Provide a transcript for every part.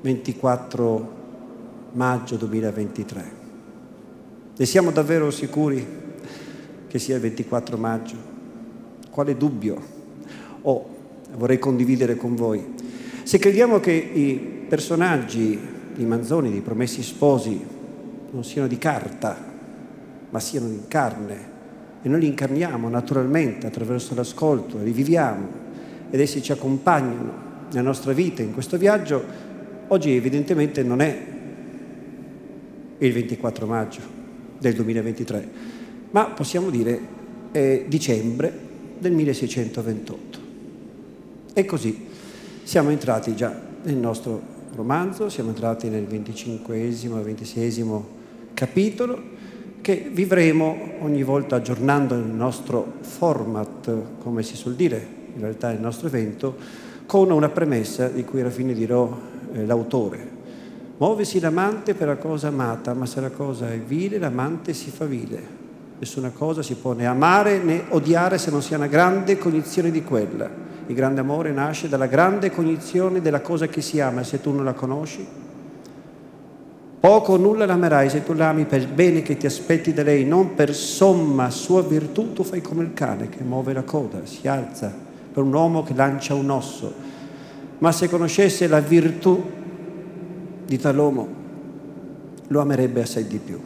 24 maggio 2023. Ne siamo davvero sicuri che sia il 24 maggio? Quale dubbio ho? Vorrei condividere con voi. Se crediamo che i personaggi di Manzoni, dei promessi sposi, non siano di carta, ma siano di carne, e noi li incarniamo naturalmente attraverso l'ascolto, li viviamo ed essi ci accompagnano nella nostra vita in questo viaggio, oggi evidentemente non è il 24 maggio del 2023, ma possiamo dire è dicembre del 1628. E così siamo entrati già nel nostro romanzo, siamo entrati nel 25 e 26 capitolo che vivremo ogni volta aggiornando il nostro format, come si suol dire, in realtà il nostro evento, con una premessa di cui alla fine dirò eh, l'autore. Muovesi l'amante per la cosa amata, ma se la cosa è vile, l'amante si fa vile. Nessuna cosa si può né amare né odiare se non si ha una grande cognizione di quella. Il grande amore nasce dalla grande cognizione della cosa che si ama, se tu non la conosci. Poco o nulla l'amerai se tu l'ami per il bene che ti aspetti da lei, non per somma sua virtù, tu fai come il cane che muove la coda, si alza per un uomo che lancia un osso. Ma se conoscesse la virtù di tall'uomo lo amerebbe assai di più.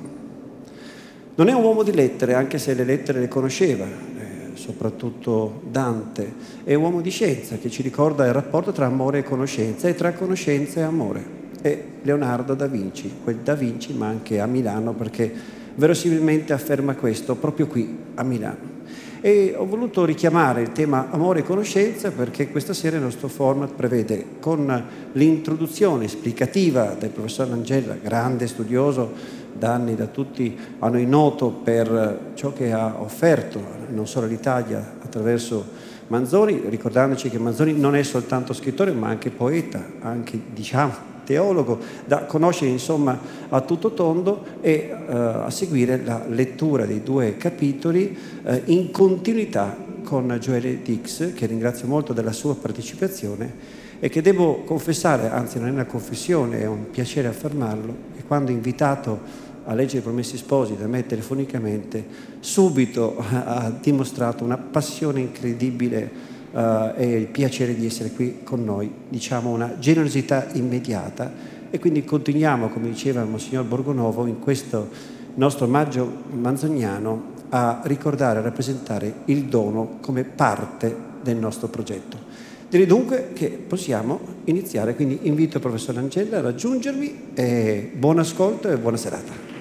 Non è un uomo di lettere, anche se le lettere le conosceva, eh, soprattutto Dante, è un uomo di scienza che ci ricorda il rapporto tra amore e conoscenza e tra conoscenza e amore. È Leonardo da Vinci, quel da Vinci ma anche a Milano perché verosimilmente afferma questo proprio qui a Milano. E ho voluto richiamare il tema amore e conoscenza perché questa sera il nostro format prevede con l'introduzione esplicativa del professor Angella, grande studioso da anni da tutti a noi noto per ciò che ha offerto non solo all'Italia attraverso Manzoni, ricordandoci che Manzoni non è soltanto scrittore ma anche poeta, anche diciamo teologo, da conoscere insomma a tutto tondo e eh, a seguire la lettura dei due capitoli eh, in continuità con Joele Dix, che ringrazio molto della sua partecipazione e che devo confessare, anzi non è una confessione, è un piacere affermarlo, che quando invitato a leggere i Promessi Sposi da me telefonicamente, subito ha dimostrato una passione incredibile uh, e il piacere di essere qui con noi, diciamo una generosità immediata e quindi continuiamo, come diceva Monsignor Borgonovo, in questo nostro maggio manzoniano a ricordare, a rappresentare il dono come parte del nostro progetto. Direi dunque che possiamo iniziare, quindi invito il professor Angella a raggiungermi e buon ascolto e buona serata.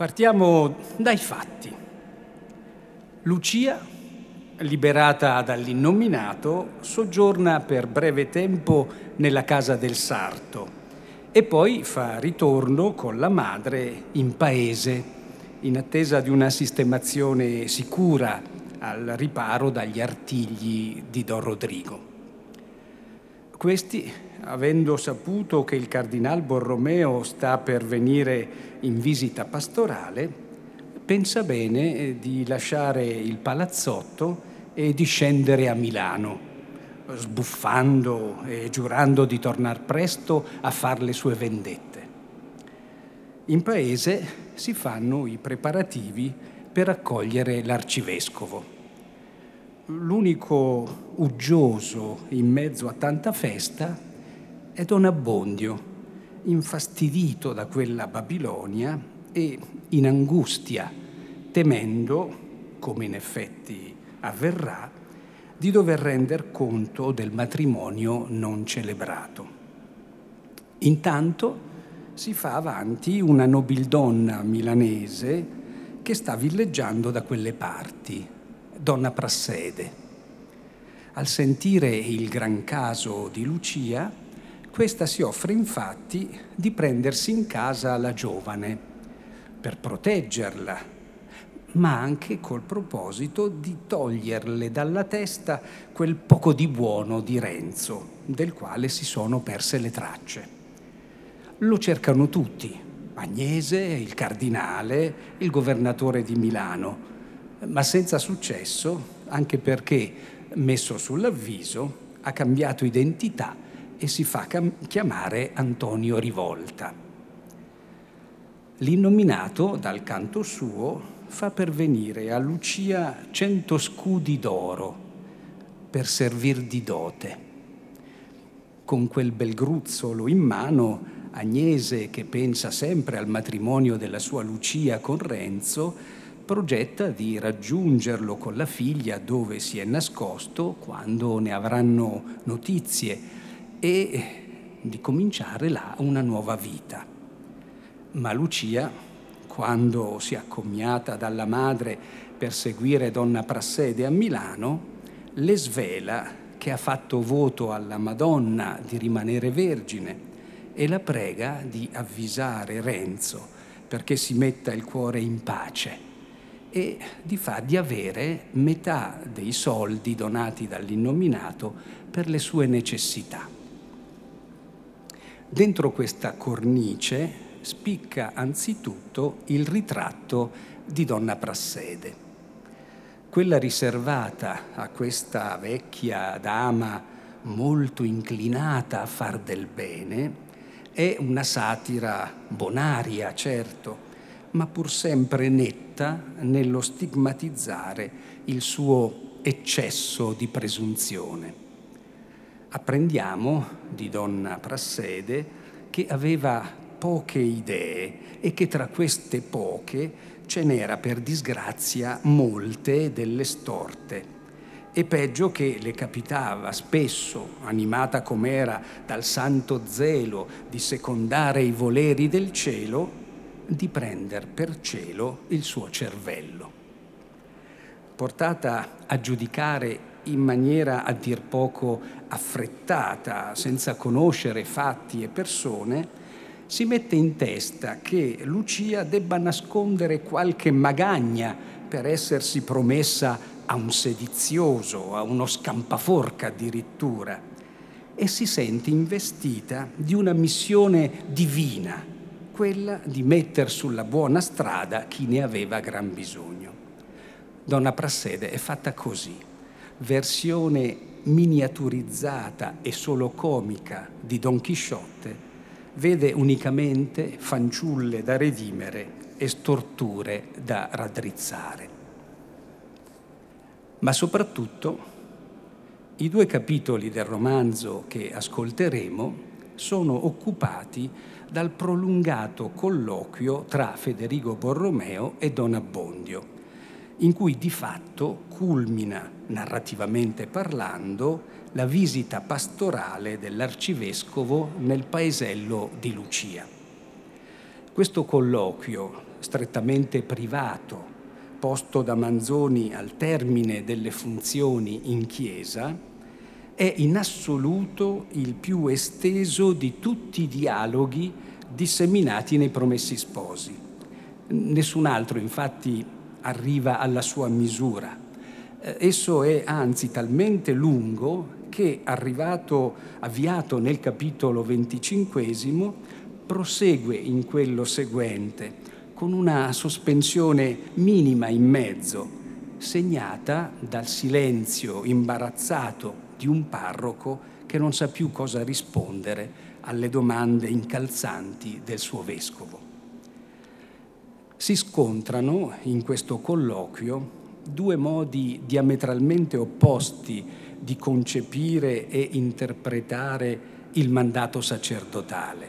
Partiamo dai fatti. Lucia, liberata dall'innominato, soggiorna per breve tempo nella casa del sarto e poi fa ritorno con la madre in paese, in attesa di una sistemazione sicura al riparo dagli artigli di Don Rodrigo. Questi avendo saputo che il cardinal Borromeo sta per venire in visita pastorale, pensa bene eh, di lasciare il palazzotto e di scendere a Milano, sbuffando e giurando di tornare presto a fare le sue vendette. In paese si fanno i preparativi per accogliere l'arcivescovo. L'unico uggioso in mezzo a tanta festa è Don Abbondio, infastidito da quella Babilonia e in angustia, temendo, come in effetti avverrà, di dover render conto del matrimonio non celebrato. Intanto si fa avanti una nobildonna milanese che sta villeggiando da quelle parti, donna Prassede. Al sentire il gran caso di Lucia, questa si offre infatti di prendersi in casa la giovane per proteggerla ma anche col proposito di toglierle dalla testa quel poco di buono di Renzo, del quale si sono perse le tracce. Lo cercano tutti, Agnese, il cardinale, il governatore di Milano, ma senza successo, anche perché, messo sull'avviso, ha cambiato identità e si fa chiamare Antonio Rivolta. L'innominato, dal canto suo, fa pervenire a Lucia cento scudi d'oro per servir di dote. Con quel bel gruzzolo in mano, Agnese, che pensa sempre al matrimonio della sua Lucia con Renzo, progetta di raggiungerlo con la figlia dove si è nascosto quando ne avranno notizie e di cominciare là una nuova vita. Ma Lucia quando si è accomiata dalla madre per seguire donna Prassede a Milano, le svela che ha fatto voto alla Madonna di rimanere vergine e la prega di avvisare Renzo perché si metta il cuore in pace e di fa di avere metà dei soldi donati dall'innominato per le sue necessità. Dentro questa cornice spicca anzitutto il ritratto di Donna Prassede. Quella riservata a questa vecchia dama molto inclinata a far del bene è una satira bonaria, certo, ma pur sempre netta nello stigmatizzare il suo eccesso di presunzione. Apprendiamo di donna Prassede che aveva poche idee e che tra queste poche ce n'era per disgrazia molte delle storte. E peggio che le capitava spesso, animata com'era dal santo zelo di secondare i voleri del cielo, di prender per cielo il suo cervello. Portata a giudicare in maniera a dir poco affrettata, senza conoscere fatti e persone, si mette in testa che Lucia debba nascondere qualche magagna per essersi promessa a un sedizioso, a uno scampaforca addirittura, e si sente investita di una missione divina, quella di mettere sulla buona strada chi ne aveva gran bisogno. Donna Prassede è fatta così, versione miniaturizzata e solo comica di Don Chisciotte vede unicamente fanciulle da redimere e storture da raddrizzare. Ma soprattutto i due capitoli del romanzo che ascolteremo sono occupati dal prolungato colloquio tra Federico Borromeo e Don Abbondio, in cui di fatto culmina, narrativamente parlando, la visita pastorale dell'arcivescovo nel paesello di Lucia. Questo colloquio, strettamente privato, posto da Manzoni al termine delle funzioni in chiesa, è in assoluto il più esteso di tutti i dialoghi disseminati nei Promessi Sposi. Nessun altro infatti arriva alla sua misura. Eh, esso è anzi talmente lungo che arrivato, avviato nel capitolo venticinquesimo, prosegue in quello seguente con una sospensione minima in mezzo, segnata dal silenzio imbarazzato di un parroco che non sa più cosa rispondere alle domande incalzanti del suo vescovo. Si scontrano in questo colloquio due modi diametralmente opposti di concepire e interpretare il mandato sacerdotale.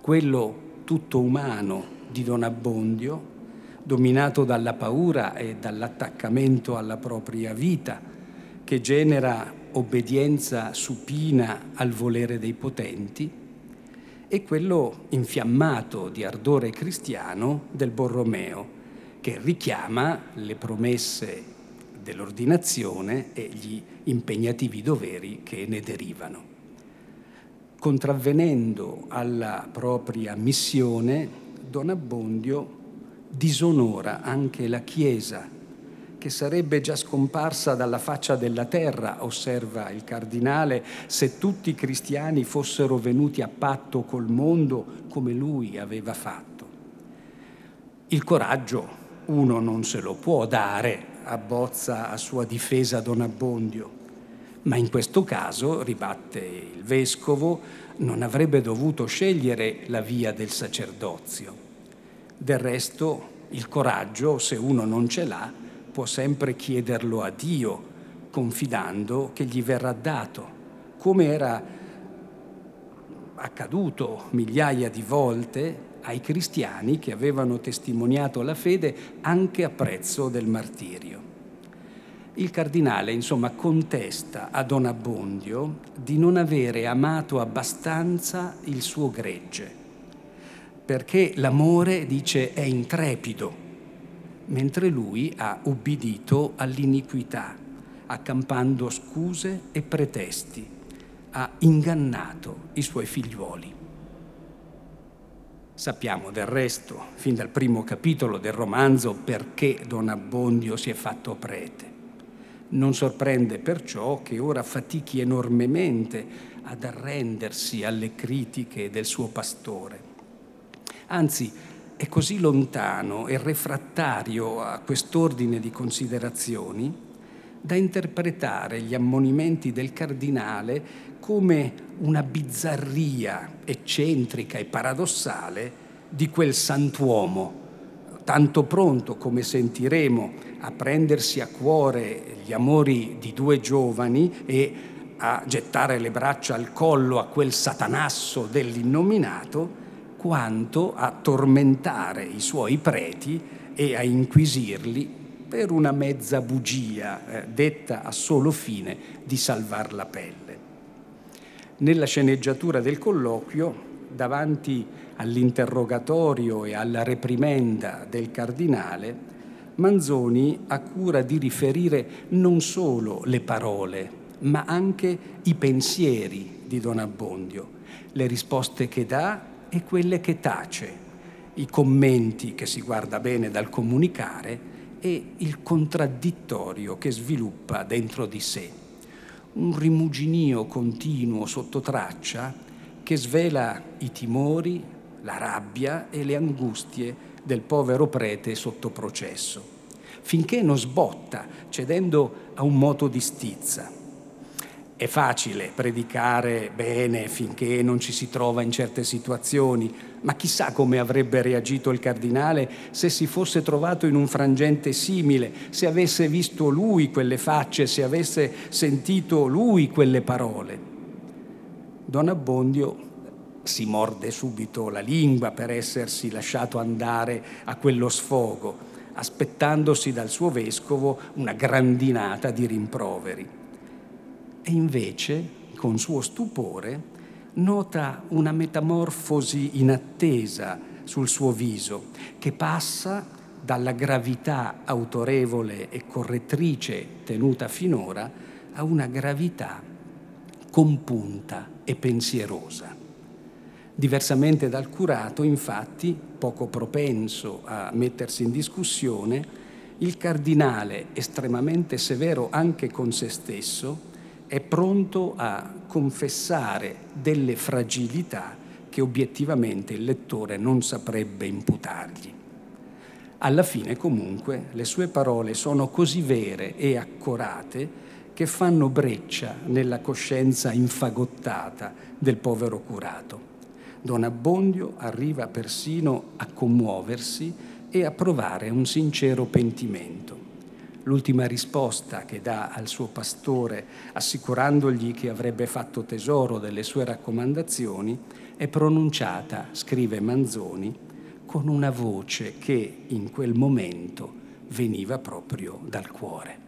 Quello tutto umano di Don Abbondio, dominato dalla paura e dall'attaccamento alla propria vita, che genera obbedienza supina al volere dei potenti, e quello infiammato di ardore cristiano del Borromeo, che richiama le promesse dell'ordinazione e gli impegnativi doveri che ne derivano. Contravvenendo alla propria missione, Don Abbondio disonora anche la Chiesa, che sarebbe già scomparsa dalla faccia della terra, osserva il cardinale, se tutti i cristiani fossero venuti a patto col mondo come lui aveva fatto. Il coraggio uno non se lo può dare, abbozza a sua difesa Don Abbondio. Ma in questo caso, ribatte il vescovo, non avrebbe dovuto scegliere la via del sacerdozio. Del resto, il coraggio, se uno non ce l'ha, può sempre chiederlo a Dio, confidando che gli verrà dato, come era accaduto migliaia di volte ai cristiani che avevano testimoniato la fede anche a prezzo del martirio. Il cardinale, insomma, contesta a Don Abbondio di non avere amato abbastanza il suo gregge, perché l'amore, dice, è intrepido, mentre lui ha ubbidito all'iniquità, accampando scuse e pretesti, ha ingannato i suoi figliuoli. Sappiamo del resto, fin dal primo capitolo del romanzo, perché Don Abbondio si è fatto prete. Non sorprende perciò che ora fatichi enormemente ad arrendersi alle critiche del suo pastore. Anzi, è così lontano e refrattario a quest'ordine di considerazioni da interpretare gli ammonimenti del cardinale come una bizzarria eccentrica e paradossale di quel santuomo, tanto pronto come sentiremo a prendersi a cuore gli amori di due giovani e a gettare le braccia al collo a quel satanasso dell'innominato, quanto a tormentare i suoi preti e a inquisirli per una mezza bugia eh, detta a solo fine di salvar la pelle. Nella sceneggiatura del colloquio, davanti all'interrogatorio e alla reprimenda del cardinale, Manzoni ha cura di riferire non solo le parole, ma anche i pensieri di Don Abbondio, le risposte che dà e quelle che tace, i commenti che si guarda bene dal comunicare e il contraddittorio che sviluppa dentro di sé. Un rimuginio continuo sotto traccia che svela i timori, la rabbia e le angustie del povero prete sotto processo, finché non sbotta cedendo a un moto di stizza è facile predicare bene finché non ci si trova in certe situazioni, ma chissà come avrebbe reagito il cardinale se si fosse trovato in un frangente simile, se avesse visto lui quelle facce, se avesse sentito lui quelle parole. Don Abbondio si morde subito la lingua per essersi lasciato andare a quello sfogo, aspettandosi dal suo vescovo una grandinata di rimproveri e invece, con suo stupore, nota una metamorfosi inattesa sul suo viso, che passa dalla gravità autorevole e correttrice tenuta finora a una gravità compunta e pensierosa. Diversamente dal curato, infatti, poco propenso a mettersi in discussione, il cardinale, estremamente severo anche con se stesso, è pronto a confessare delle fragilità che obiettivamente il lettore non saprebbe imputargli. Alla fine comunque le sue parole sono così vere e accorate che fanno breccia nella coscienza infagottata del povero curato. Don Abbondio arriva persino a commuoversi e a provare un sincero pentimento l'ultima risposta che dà al suo pastore, assicurandogli che avrebbe fatto tesoro delle sue raccomandazioni, è pronunciata, scrive Manzoni, con una voce che in quel momento veniva proprio dal cuore.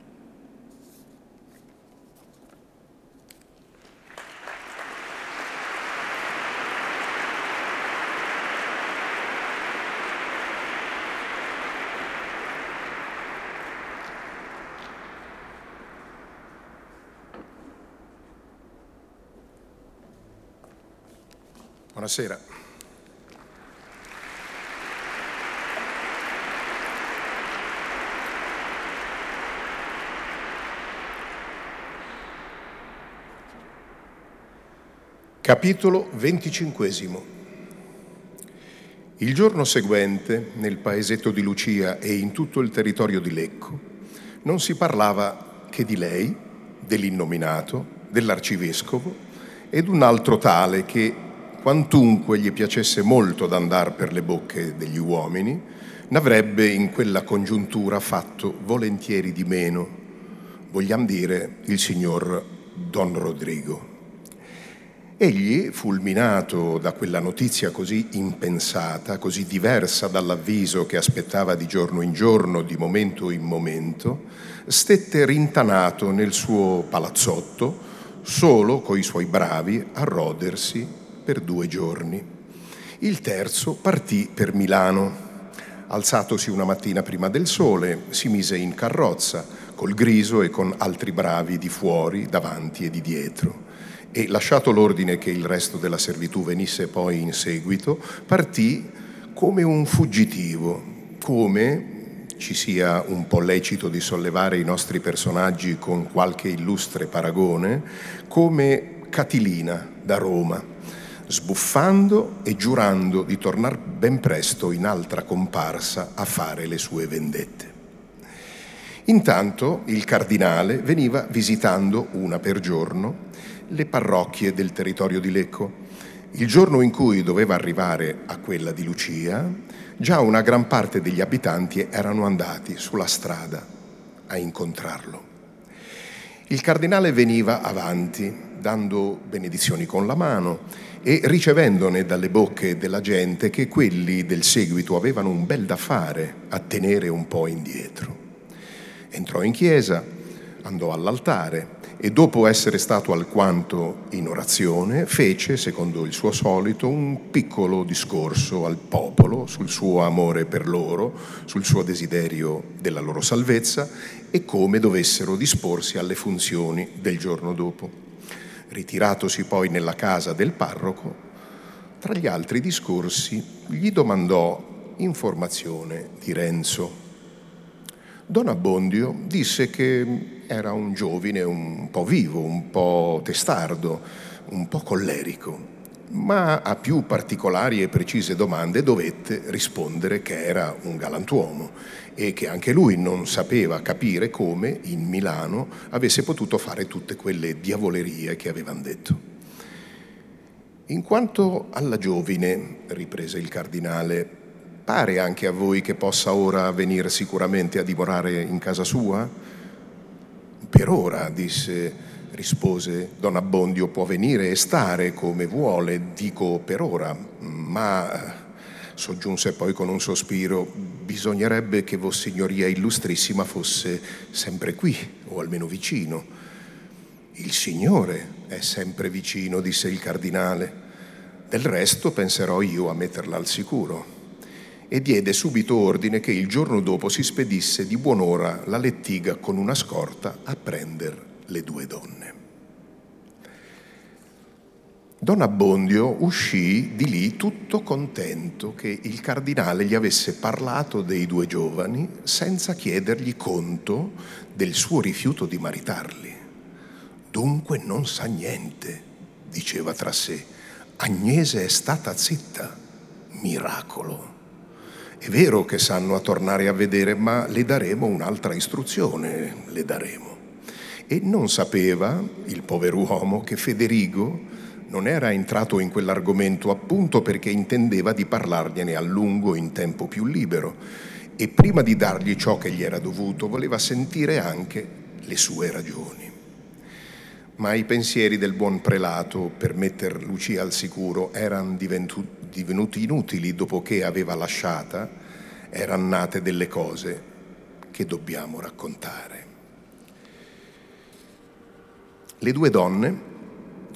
Buonasera. Capitolo venticinquesimo. Il giorno seguente, nel paesetto di Lucia e in tutto il territorio di Lecco, non si parlava che di lei, dell'innominato, dell'arcivescovo ed un altro tale che, quantunque gli piacesse molto d'andar per le bocche degli uomini, n'avrebbe in quella congiuntura fatto volentieri di meno, vogliam dire il signor Don Rodrigo. Egli, fulminato da quella notizia così impensata, così diversa dall'avviso che aspettava di giorno in giorno, di momento in momento, stette rintanato nel suo palazzotto, solo coi suoi bravi, a rodersi per due giorni. Il terzo partì per Milano. Alzatosi una mattina prima del sole, si mise in carrozza, col griso e con altri bravi di fuori, davanti e di dietro e lasciato l'ordine che il resto della servitù venisse poi in seguito, partì come un fuggitivo, come ci sia un po' lecito di sollevare i nostri personaggi con qualche illustre paragone, come Catilina da Roma, sbuffando e giurando di tornare ben presto in altra comparsa a fare le sue vendette. Intanto il cardinale veniva visitando una per giorno le parrocchie del territorio di Lecco. Il giorno in cui doveva arrivare a quella di Lucia, già una gran parte degli abitanti erano andati sulla strada a incontrarlo. Il cardinale veniva avanti, dando benedizioni con la mano e ricevendone dalle bocche della gente che quelli del seguito avevano un bel da fare a tenere un po' indietro. Entrò in chiesa, andò all'altare e dopo essere stato alquanto in orazione, fece, secondo il suo solito, un piccolo discorso al popolo sul suo amore per loro, sul suo desiderio della loro salvezza e come dovessero disporsi alle funzioni del giorno dopo. Ritiratosi poi nella casa del parroco, tra gli altri discorsi gli domandò informazione di Renzo. Don Abbondio disse che era un giovine un po' vivo, un po' testardo, un po' collerico, ma a più particolari e precise domande dovette rispondere che era un galantuomo e che anche lui non sapeva capire come in Milano avesse potuto fare tutte quelle diavolerie che avevano detto. In quanto alla giovine, riprese il cardinale, pare anche a voi che possa ora venire sicuramente a dimorare in casa sua? Per ora, disse, rispose Don Abbondio, può venire e stare come vuole, dico per ora, ma soggiunse poi con un sospiro, bisognerebbe che Vossignoria Illustrissima fosse sempre qui, o almeno vicino. Il Signore è sempre vicino, disse il cardinale. Del resto penserò io a metterla al sicuro e diede subito ordine che il giorno dopo si spedisse di buon'ora la lettiga con una scorta a prendere le due donne. Don Abbondio uscì di lì tutto contento che il cardinale gli avesse parlato dei due giovani senza chiedergli conto del suo rifiuto di maritarli. Dunque non sa niente, diceva tra sé. Agnese è stata zitta. Miracolo. È vero che sanno a tornare a vedere, ma le daremo un'altra istruzione, le daremo. E non sapeva il pover'uomo che Federigo non era entrato in quell'argomento appunto perché intendeva di parlargliene a lungo in tempo più libero e prima di dargli ciò che gli era dovuto voleva sentire anche le sue ragioni. Ma i pensieri del buon prelato per metter Lucia al sicuro erano divenuti inutili dopo che aveva lasciata, erano nate delle cose che dobbiamo raccontare. Le due donne,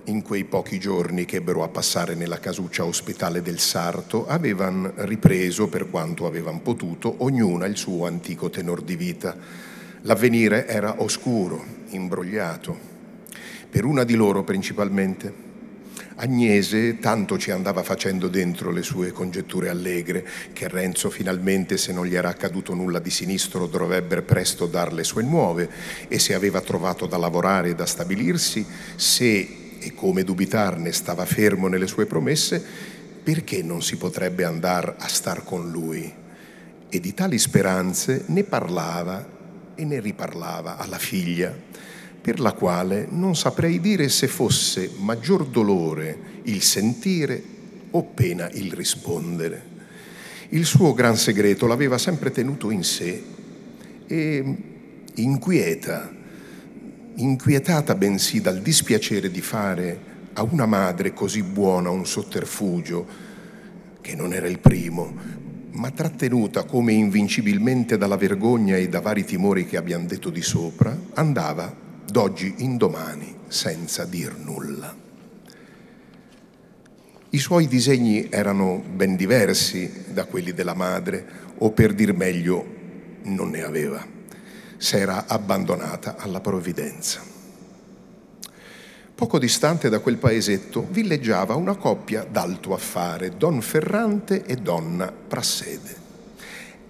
in quei pochi giorni che ebbero a passare nella casuccia ospitale del Sarto, avevano ripreso, per quanto avevano potuto, ognuna il suo antico tenor di vita. L'avvenire era oscuro, imbrogliato, per una di loro principalmente Agnese tanto ci andava facendo dentro le sue congetture allegre, che Renzo finalmente, se non gli era accaduto nulla di sinistro, dovrebbe presto dar le sue nuove, e se aveva trovato da lavorare e da stabilirsi, se, e come dubitarne, stava fermo nelle sue promesse, perché non si potrebbe andare a star con lui? E di tali speranze ne parlava e ne riparlava alla figlia per la quale non saprei dire se fosse maggior dolore il sentire o pena il rispondere. Il suo gran segreto l'aveva sempre tenuto in sé e inquieta, inquietata bensì dal dispiacere di fare a una madre così buona un sotterfugio, che non era il primo, ma trattenuta come invincibilmente dalla vergogna e da vari timori che abbiamo detto di sopra, andava d'oggi in domani senza dir nulla. I suoi disegni erano ben diversi da quelli della madre, o per dir meglio, non ne aveva. S'era abbandonata alla provvidenza. Poco distante da quel paesetto villeggiava una coppia d'alto affare, Don Ferrante e Donna Prassede.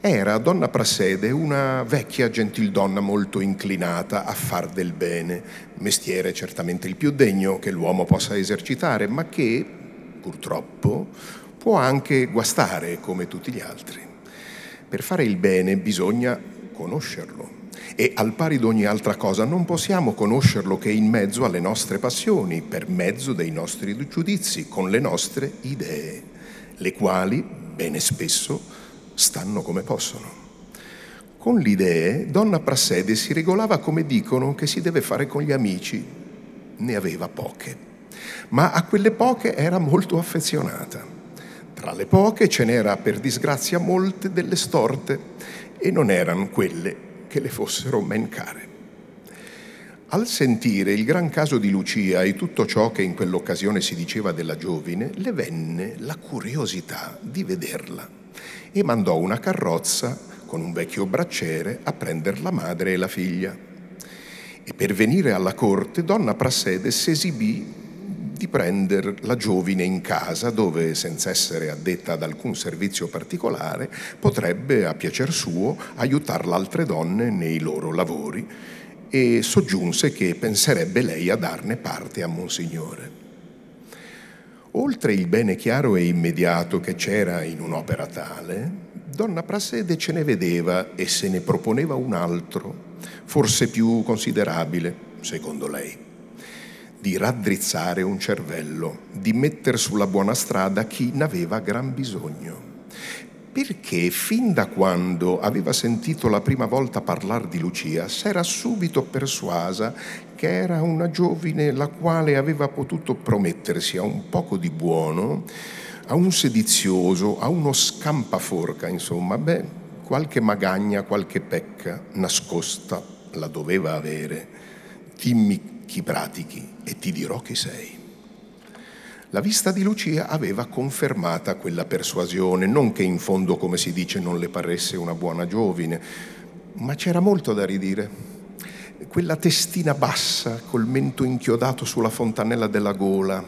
Era donna Prassede una vecchia gentildonna molto inclinata a far del bene, mestiere certamente il più degno che l'uomo possa esercitare, ma che, purtroppo, può anche guastare come tutti gli altri. Per fare il bene bisogna conoscerlo e al pari di ogni altra cosa non possiamo conoscerlo che in mezzo alle nostre passioni, per mezzo dei nostri giudizi, con le nostre idee, le quali, bene spesso, stanno come possono. Con le idee, donna Prassede si regolava come dicono che si deve fare con gli amici. Ne aveva poche, ma a quelle poche era molto affezionata. Tra le poche ce n'era per disgrazia molte delle storte e non erano quelle che le fossero men care. Al sentire il gran caso di Lucia e tutto ciò che in quell'occasione si diceva della giovine, le venne la curiosità di vederla e mandò una carrozza con un vecchio bracciere a prendere la madre e la figlia. E per venire alla corte, donna Prassede si esibì di prendere la giovine in casa dove, senza essere addetta ad alcun servizio particolare, potrebbe, a piacer suo, aiutare le altre donne nei loro lavori e soggiunse che penserebbe lei a darne parte a Monsignore. Oltre il bene chiaro e immediato che c'era in un'opera tale, donna Prassede ce ne vedeva e se ne proponeva un altro, forse più considerabile, secondo lei, di raddrizzare un cervello, di mettere sulla buona strada chi n'aveva gran bisogno. Perché fin da quando aveva sentito la prima volta parlare di Lucia s'era subito persuasa che era una giovine la quale aveva potuto promettersi a un poco di buono, a un sedizioso, a uno scampaforca, insomma, beh, qualche magagna, qualche pecca nascosta la doveva avere. Dimmi chi pratichi e ti dirò chi sei. La vista di Lucia aveva confermata quella persuasione, non che in fondo, come si dice, non le paresse una buona giovine, ma c'era molto da ridire. Quella testina bassa, col mento inchiodato sulla fontanella della gola,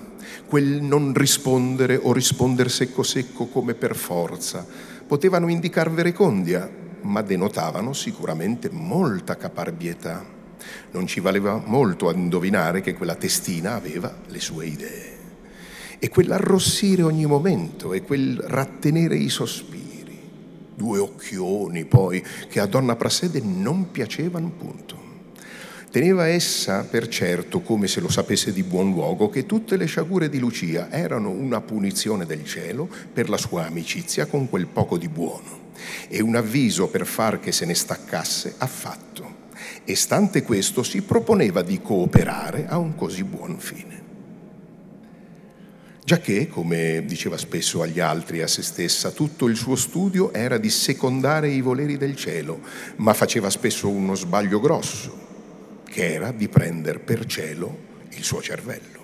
quel non rispondere o rispondere secco secco come per forza, potevano indicar verecondia, ma denotavano sicuramente molta caparbietà. Non ci valeva molto a indovinare che quella testina aveva le sue idee e quell'arrossire ogni momento e quel rattenere i sospiri, due occhioni poi che a donna Prassede non piacevano punto. Teneva essa per certo, come se lo sapesse di buon luogo, che tutte le sciagure di Lucia erano una punizione del cielo per la sua amicizia con quel poco di buono e un avviso per far che se ne staccasse affatto. E stante questo si proponeva di cooperare a un così buon fine giacché, come diceva spesso agli altri e a se stessa, tutto il suo studio era di secondare i voleri del cielo, ma faceva spesso uno sbaglio grosso, che era di prendere per cielo il suo cervello.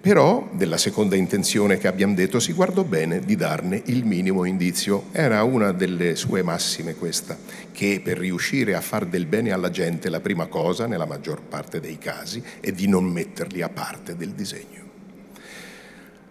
Però della seconda intenzione che abbiamo detto si guardò bene di darne il minimo indizio. Era una delle sue massime questa, che per riuscire a far del bene alla gente la prima cosa, nella maggior parte dei casi, è di non metterli a parte del disegno.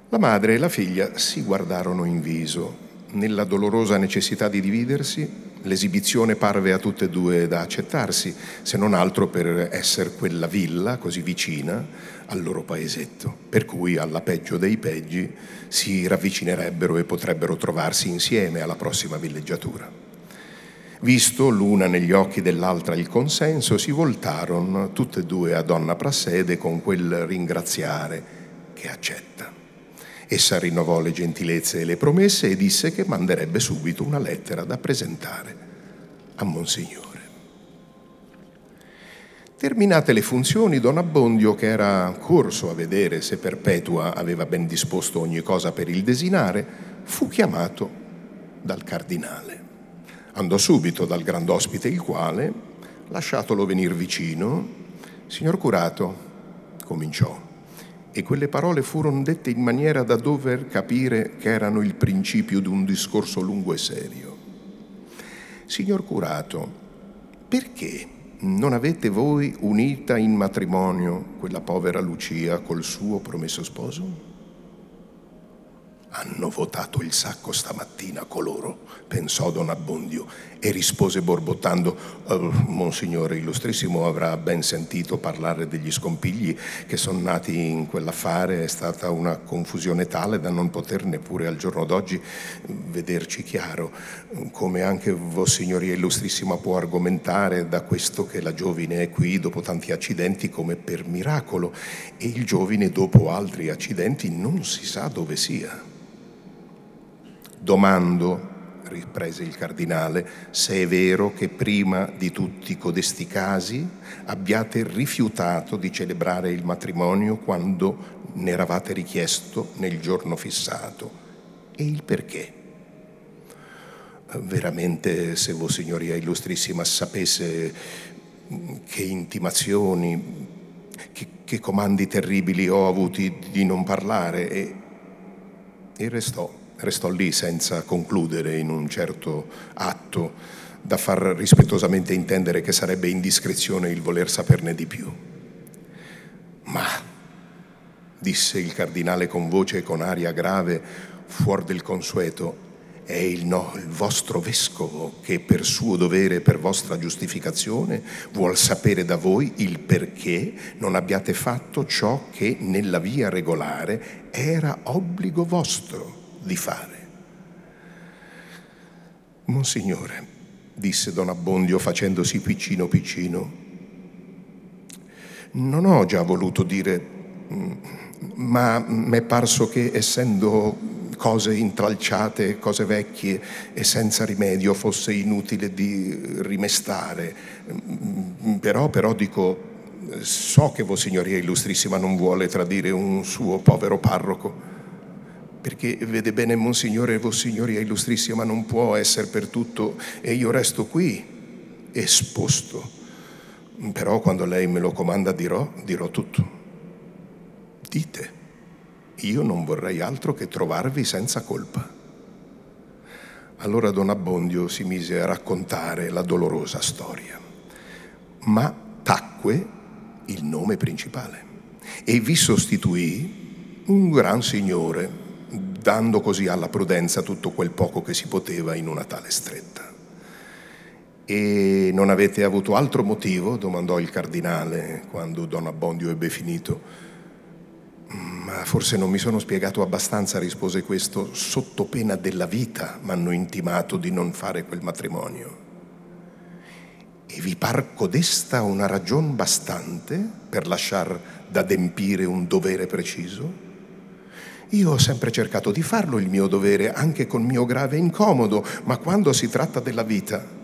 La madre e la figlia si guardarono in viso. Nella dolorosa necessità di dividersi, l'esibizione parve a tutte e due da accettarsi, se non altro per essere quella villa così vicina al loro paesetto, per cui alla peggio dei peggi si ravvicinerebbero e potrebbero trovarsi insieme alla prossima villeggiatura. Visto l'una negli occhi dell'altra il consenso, si voltarono tutte e due a donna Prassede con quel ringraziare che accetta. Essa rinnovò le gentilezze e le promesse e disse che manderebbe subito una lettera da presentare a Monsignore. Terminate le funzioni, Don Abbondio, che era corso a vedere se Perpetua aveva ben disposto ogni cosa per il desinare, fu chiamato dal cardinale. Andò subito dal grand'ospite, il quale, lasciatolo venir vicino, signor curato, cominciò e quelle parole furono dette in maniera da dover capire che erano il principio di un discorso lungo e serio. Signor curato, perché non avete voi unita in matrimonio quella povera Lucia col suo promesso sposo? Hanno votato il sacco stamattina coloro, pensò Don Abbondio e rispose borbottando, oh, Monsignore Illustrissimo avrà ben sentito parlare degli scompigli che sono nati in quell'affare, è stata una confusione tale da non poter neppure al giorno d'oggi vederci chiaro, come anche Vossignoria Illustrissima può argomentare da questo che la giovine è qui dopo tanti accidenti come per miracolo e il giovine dopo altri accidenti non si sa dove sia. Domando, riprese il cardinale, se è vero che prima di tutti codesti casi abbiate rifiutato di celebrare il matrimonio quando ne eravate richiesto nel giorno fissato e il perché. Veramente, se Vossignoria Illustrissima sapesse che intimazioni, che, che comandi terribili ho avuti di non parlare e, e restò restò lì senza concludere in un certo atto da far rispettosamente intendere che sarebbe indiscrezione il voler saperne di più. Ma, disse il cardinale con voce e con aria grave, fuori del consueto, è il, no, il vostro vescovo che per suo dovere e per vostra giustificazione vuol sapere da voi il perché non abbiate fatto ciò che nella via regolare era obbligo vostro di fare. Monsignore, disse Don Abbondio facendosi piccino piccino, non ho già voluto dire, ma mi è parso che essendo cose intralciate, cose vecchie e senza rimedio fosse inutile di rimestare. Però, però dico, so che Vossignoria Illustrissima non vuole tradire un suo povero parroco perché vede bene Monsignore e Signoria Illustrissima non può essere per tutto e io resto qui esposto. Però quando lei me lo comanda dirò, dirò tutto. Dite, io non vorrei altro che trovarvi senza colpa. Allora Don Abbondio si mise a raccontare la dolorosa storia, ma tacque il nome principale e vi sostituì un gran signore dando così alla prudenza tutto quel poco che si poteva in una tale stretta. E non avete avuto altro motivo? domandò il cardinale quando Don Abbondio ebbe finito. Ma forse non mi sono spiegato abbastanza, rispose questo, sotto pena della vita mi hanno intimato di non fare quel matrimonio. E vi par codesta una ragion bastante per lasciar d'adempire un dovere preciso? Io ho sempre cercato di farlo il mio dovere, anche con mio grave incomodo, ma quando si tratta della vita...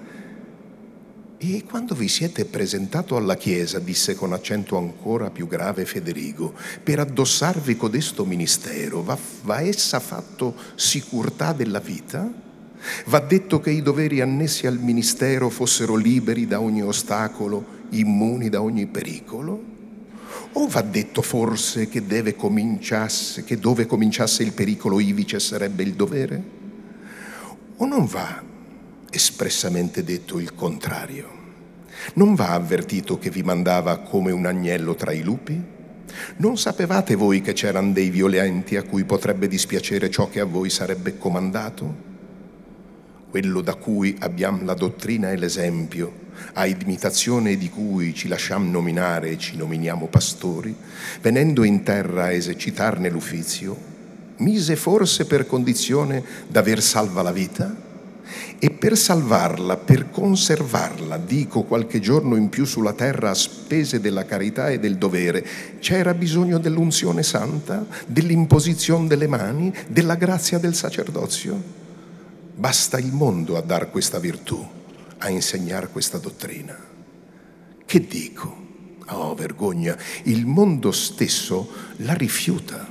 E quando vi siete presentato alla Chiesa, disse con accento ancora più grave Federigo, per addossarvi codesto ministero, va, va essa fatto sicurtà della vita? Va detto che i doveri annessi al ministero fossero liberi da ogni ostacolo, immuni da ogni pericolo? O va detto forse che, che dove cominciasse il pericolo ivi cesserebbe il dovere? O non va espressamente detto il contrario? Non va avvertito che vi mandava come un agnello tra i lupi? Non sapevate voi che c'erano dei violenti a cui potrebbe dispiacere ciò che a voi sarebbe comandato? Quello da cui abbiamo la dottrina e l'esempio, a imitazione di cui ci lasciamo nominare e ci nominiamo pastori, venendo in terra a esercitarne l'uffizio, mise forse per condizione d'aver salva la vita? E per salvarla, per conservarla, dico qualche giorno in più sulla terra a spese della carità e del dovere, c'era bisogno dell'unzione santa, dell'imposizione delle mani, della grazia del sacerdozio? Basta il mondo a dar questa virtù, a insegnare questa dottrina. Che dico? Oh, vergogna, il mondo stesso la rifiuta.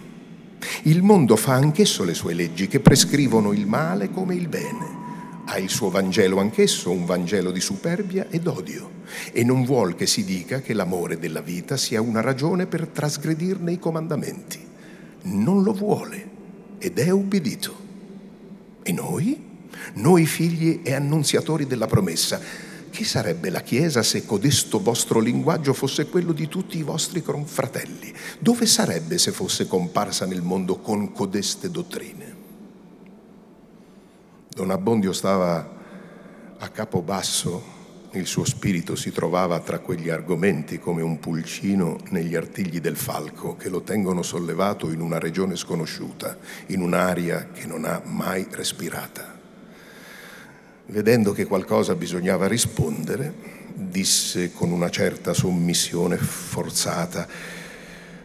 Il mondo fa anch'esso le sue leggi che prescrivono il male come il bene. Ha il suo Vangelo anch'esso, un Vangelo di superbia ed odio, e non vuol che si dica che l'amore della vita sia una ragione per trasgredirne i comandamenti. Non lo vuole ed è ubbidito. E noi? Noi figli e annunziatori della promessa, che sarebbe la Chiesa se codesto vostro linguaggio fosse quello di tutti i vostri confratelli? Dove sarebbe se fosse comparsa nel mondo con codeste dottrine? Don Abbondio stava a capo basso, il suo spirito si trovava tra quegli argomenti come un pulcino negli artigli del falco che lo tengono sollevato in una regione sconosciuta, in un'aria che non ha mai respirata. Vedendo che qualcosa bisognava rispondere, disse con una certa sommissione forzata,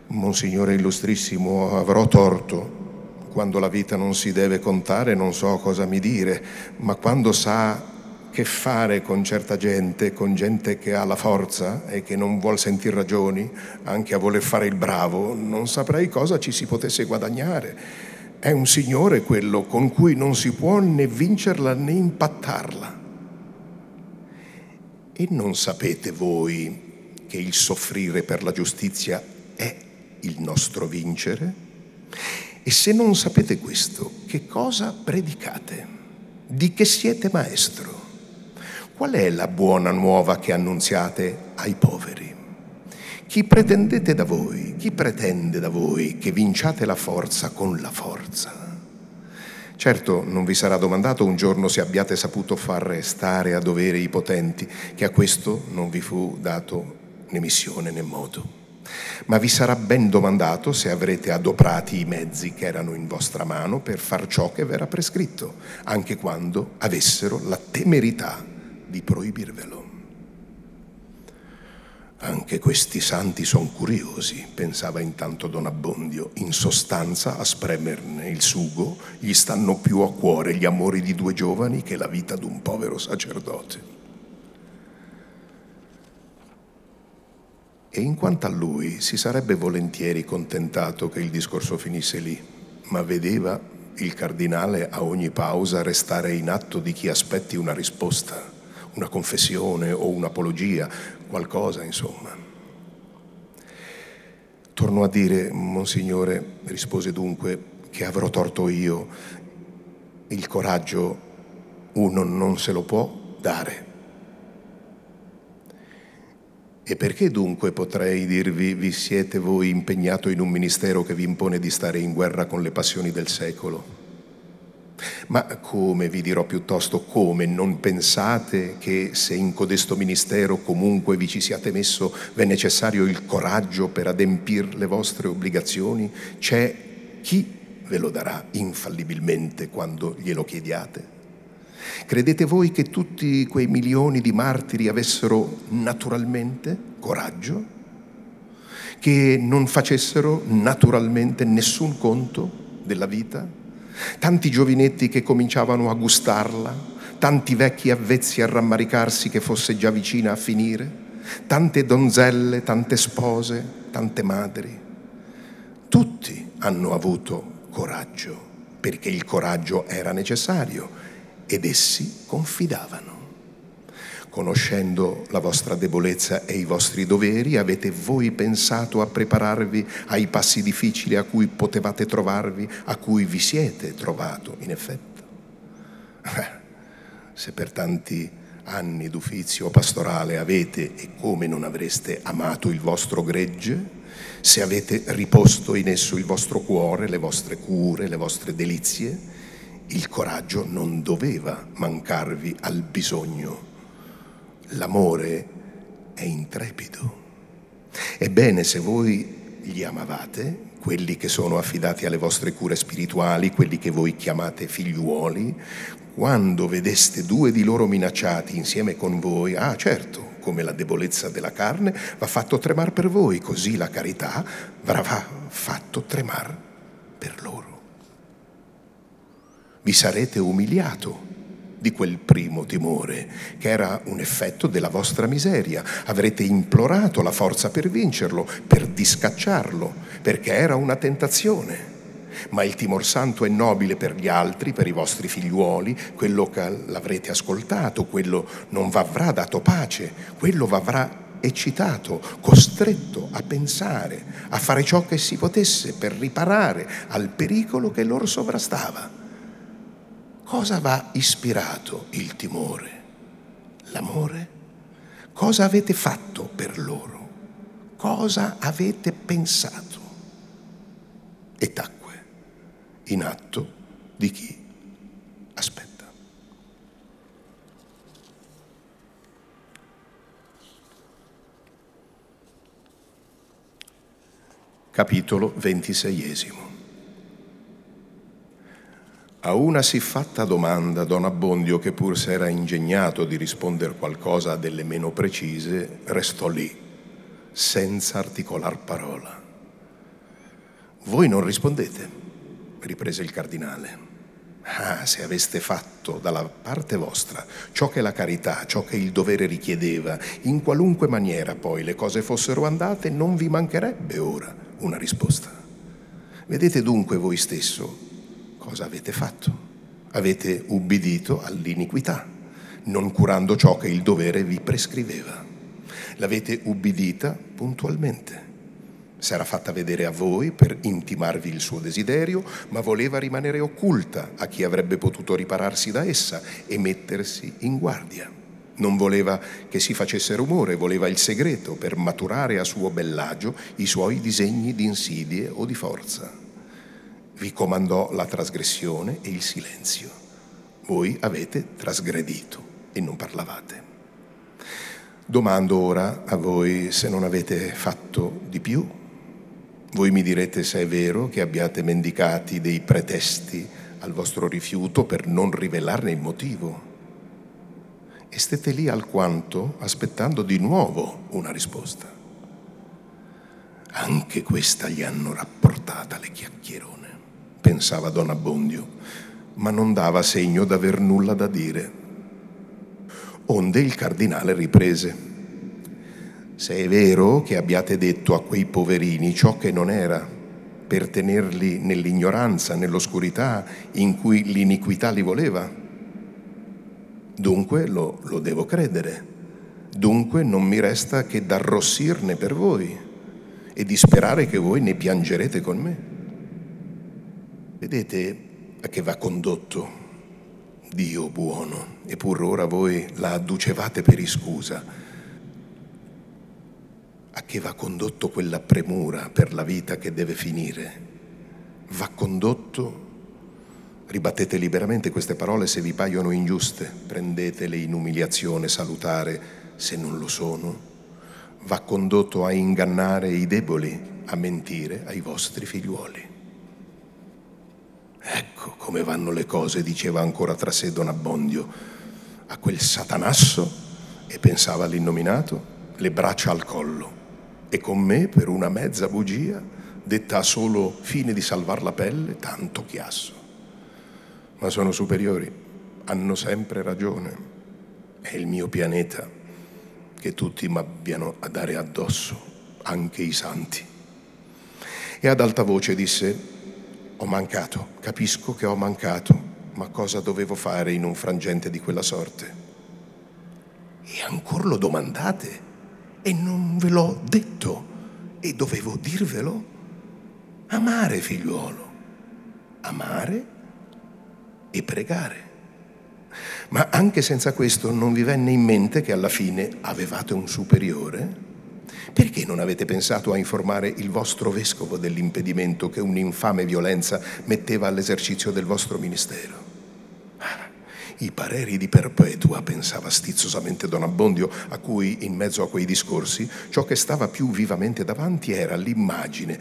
Monsignore Illustrissimo, avrò torto quando la vita non si deve contare non so cosa mi dire, ma quando sa che fare con certa gente, con gente che ha la forza e che non vuol sentire ragioni, anche a voler fare il bravo, non saprei cosa ci si potesse guadagnare. È un signore quello con cui non si può né vincerla né impattarla. E non sapete voi che il soffrire per la giustizia è il nostro vincere? E se non sapete questo, che cosa predicate? Di che siete maestro? Qual è la buona nuova che annunziate ai poveri? Chi pretendete da voi? Chi pretende da voi che vinciate la forza con la forza? Certo, non vi sarà domandato un giorno se abbiate saputo far restare a dovere i potenti, che a questo non vi fu dato né missione né modo ma vi sarà ben domandato se avrete adoprati i mezzi che erano in vostra mano per far ciò che v'era prescritto, anche quando avessero la temerità di proibirvelo. Anche questi santi sono curiosi, pensava intanto Don Abbondio. In sostanza, a spremerne il sugo, gli stanno più a cuore gli amori di due giovani che la vita d'un povero sacerdote. E in quanto a lui si sarebbe volentieri contentato che il discorso finisse lì, ma vedeva il cardinale a ogni pausa restare in atto di chi aspetti una risposta, una confessione o un'apologia, qualcosa insomma. Torno a dire, Monsignore, rispose dunque, che avrò torto io, il coraggio uno non se lo può dare e perché dunque potrei dirvi vi siete voi impegnato in un ministero che vi impone di stare in guerra con le passioni del secolo? Ma come vi dirò piuttosto come non pensate che se in codesto ministero comunque vi ci siate messo v'è necessario il coraggio per adempir le vostre obbligazioni? C'è chi ve lo darà infallibilmente quando glielo chiediate? Credete voi che tutti quei milioni di martiri avessero naturalmente coraggio? Che non facessero naturalmente nessun conto della vita? Tanti giovinetti che cominciavano a gustarla? Tanti vecchi avvezzi a rammaricarsi che fosse già vicina a finire? Tante donzelle, tante spose, tante madri? Tutti hanno avuto coraggio, perché il coraggio era necessario ed essi confidavano. Conoscendo la vostra debolezza e i vostri doveri, avete voi pensato a prepararvi ai passi difficili a cui potevate trovarvi, a cui vi siete trovato, in effetto? Se per tanti anni d'uffizio pastorale avete e come non avreste amato il vostro gregge, se avete riposto in esso il vostro cuore, le vostre cure, le vostre delizie, il coraggio non doveva mancarvi al bisogno. L'amore è intrepido. Ebbene, se voi li amavate, quelli che sono affidati alle vostre cure spirituali, quelli che voi chiamate figliuoli, quando vedeste due di loro minacciati insieme con voi, ah certo, come la debolezza della carne va fatto tremare per voi, così la carità va fatto tremare per loro. Vi sarete umiliato di quel primo timore, che era un effetto della vostra miseria. Avrete implorato la forza per vincerlo, per discacciarlo, perché era una tentazione. Ma il timor santo è nobile per gli altri, per i vostri figliuoli, quello che l'avrete ascoltato, quello non v'avrà dato pace, quello v'avrà eccitato, costretto a pensare, a fare ciò che si potesse per riparare al pericolo che loro sovrastava. Cosa va ispirato il timore? L'amore? Cosa avete fatto per loro? Cosa avete pensato? E tacque in atto di chi aspetta. Capitolo ventiseiesimo. A una siffatta domanda Don Abbondio, che pur s'era ingegnato di rispondere qualcosa delle meno precise, restò lì, senza articolar parola. Voi non rispondete, riprese il cardinale. Ah, se aveste fatto dalla parte vostra ciò che la carità, ciò che il dovere richiedeva, in qualunque maniera poi le cose fossero andate, non vi mancherebbe ora una risposta. Vedete dunque voi stesso cosa avete fatto? Avete ubbidito all'iniquità, non curando ciò che il dovere vi prescriveva. L'avete ubbidita puntualmente. S'era fatta vedere a voi per intimarvi il suo desiderio, ma voleva rimanere occulta a chi avrebbe potuto ripararsi da essa e mettersi in guardia. Non voleva che si facesse rumore, voleva il segreto per maturare a suo bellagio i suoi disegni di insidie o di forza vi comandò la trasgressione e il silenzio. Voi avete trasgredito e non parlavate. Domando ora a voi se non avete fatto di più. Voi mi direte se è vero che abbiate mendicati dei pretesti al vostro rifiuto per non rivelarne il motivo. E stette lì alquanto aspettando di nuovo una risposta. Anche questa gli hanno rapportata le chiacchierone pensava Don Abbondio, ma non dava segno d'aver nulla da dire. Onde il cardinale riprese. Se è vero che abbiate detto a quei poverini ciò che non era, per tenerli nell'ignoranza, nell'oscurità in cui l'iniquità li voleva, dunque lo, lo devo credere. Dunque non mi resta che d'arrossirne per voi e di sperare che voi ne piangerete con me. Vedete a che va condotto Dio buono, eppure ora voi la adducevate per iscusa. A che va condotto quella premura per la vita che deve finire? Va condotto, ribattete liberamente queste parole se vi paiono ingiuste, prendetele in umiliazione salutare se non lo sono. Va condotto a ingannare i deboli, a mentire ai vostri figliuoli. Ecco come vanno le cose, diceva ancora tra sé Don Abbondio, a quel satanasso, e pensava all'innominato, le braccia al collo, e con me, per una mezza bugia, detta a solo fine di salvar la pelle, tanto chiasso. Ma sono superiori, hanno sempre ragione. È il mio pianeta che tutti mi abbiano a dare addosso, anche i santi. E ad alta voce disse, ho mancato, capisco che ho mancato, ma cosa dovevo fare in un frangente di quella sorte? E ancora lo domandate e non ve l'ho detto e dovevo dirvelo? Amare, figliuolo, amare e pregare. Ma anche senza questo non vi venne in mente che alla fine avevate un superiore? Perché non avete pensato a informare il vostro vescovo dell'impedimento che un'infame violenza metteva all'esercizio del vostro ministero? I pareri di Perpetua, pensava stizzosamente Don Abbondio, a cui in mezzo a quei discorsi ciò che stava più vivamente davanti era l'immagine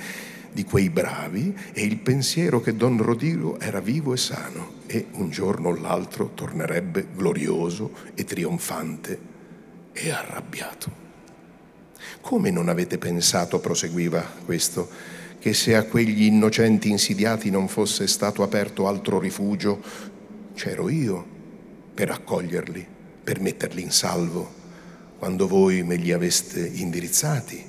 di quei bravi e il pensiero che Don Rodrigo era vivo e sano e un giorno o l'altro tornerebbe glorioso e trionfante e arrabbiato. Come non avete pensato, proseguiva questo, che se a quegli innocenti insidiati non fosse stato aperto altro rifugio, c'ero io per accoglierli, per metterli in salvo, quando voi me li aveste indirizzati,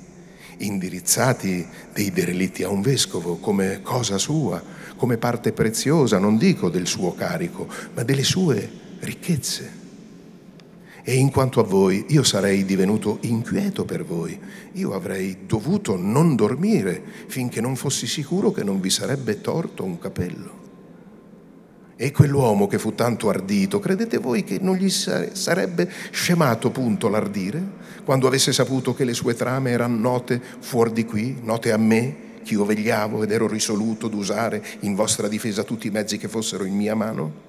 indirizzati dei derelitti a un vescovo come cosa sua, come parte preziosa, non dico del suo carico, ma delle sue ricchezze. E in quanto a voi, io sarei divenuto inquieto per voi. Io avrei dovuto non dormire finché non fossi sicuro che non vi sarebbe torto un capello. E quell'uomo che fu tanto ardito, credete voi che non gli sarebbe scemato punto l'ardire quando avesse saputo che le sue trame erano note fuori di qui, note a me, che io vegliavo ed ero risoluto d'usare in vostra difesa tutti i mezzi che fossero in mia mano?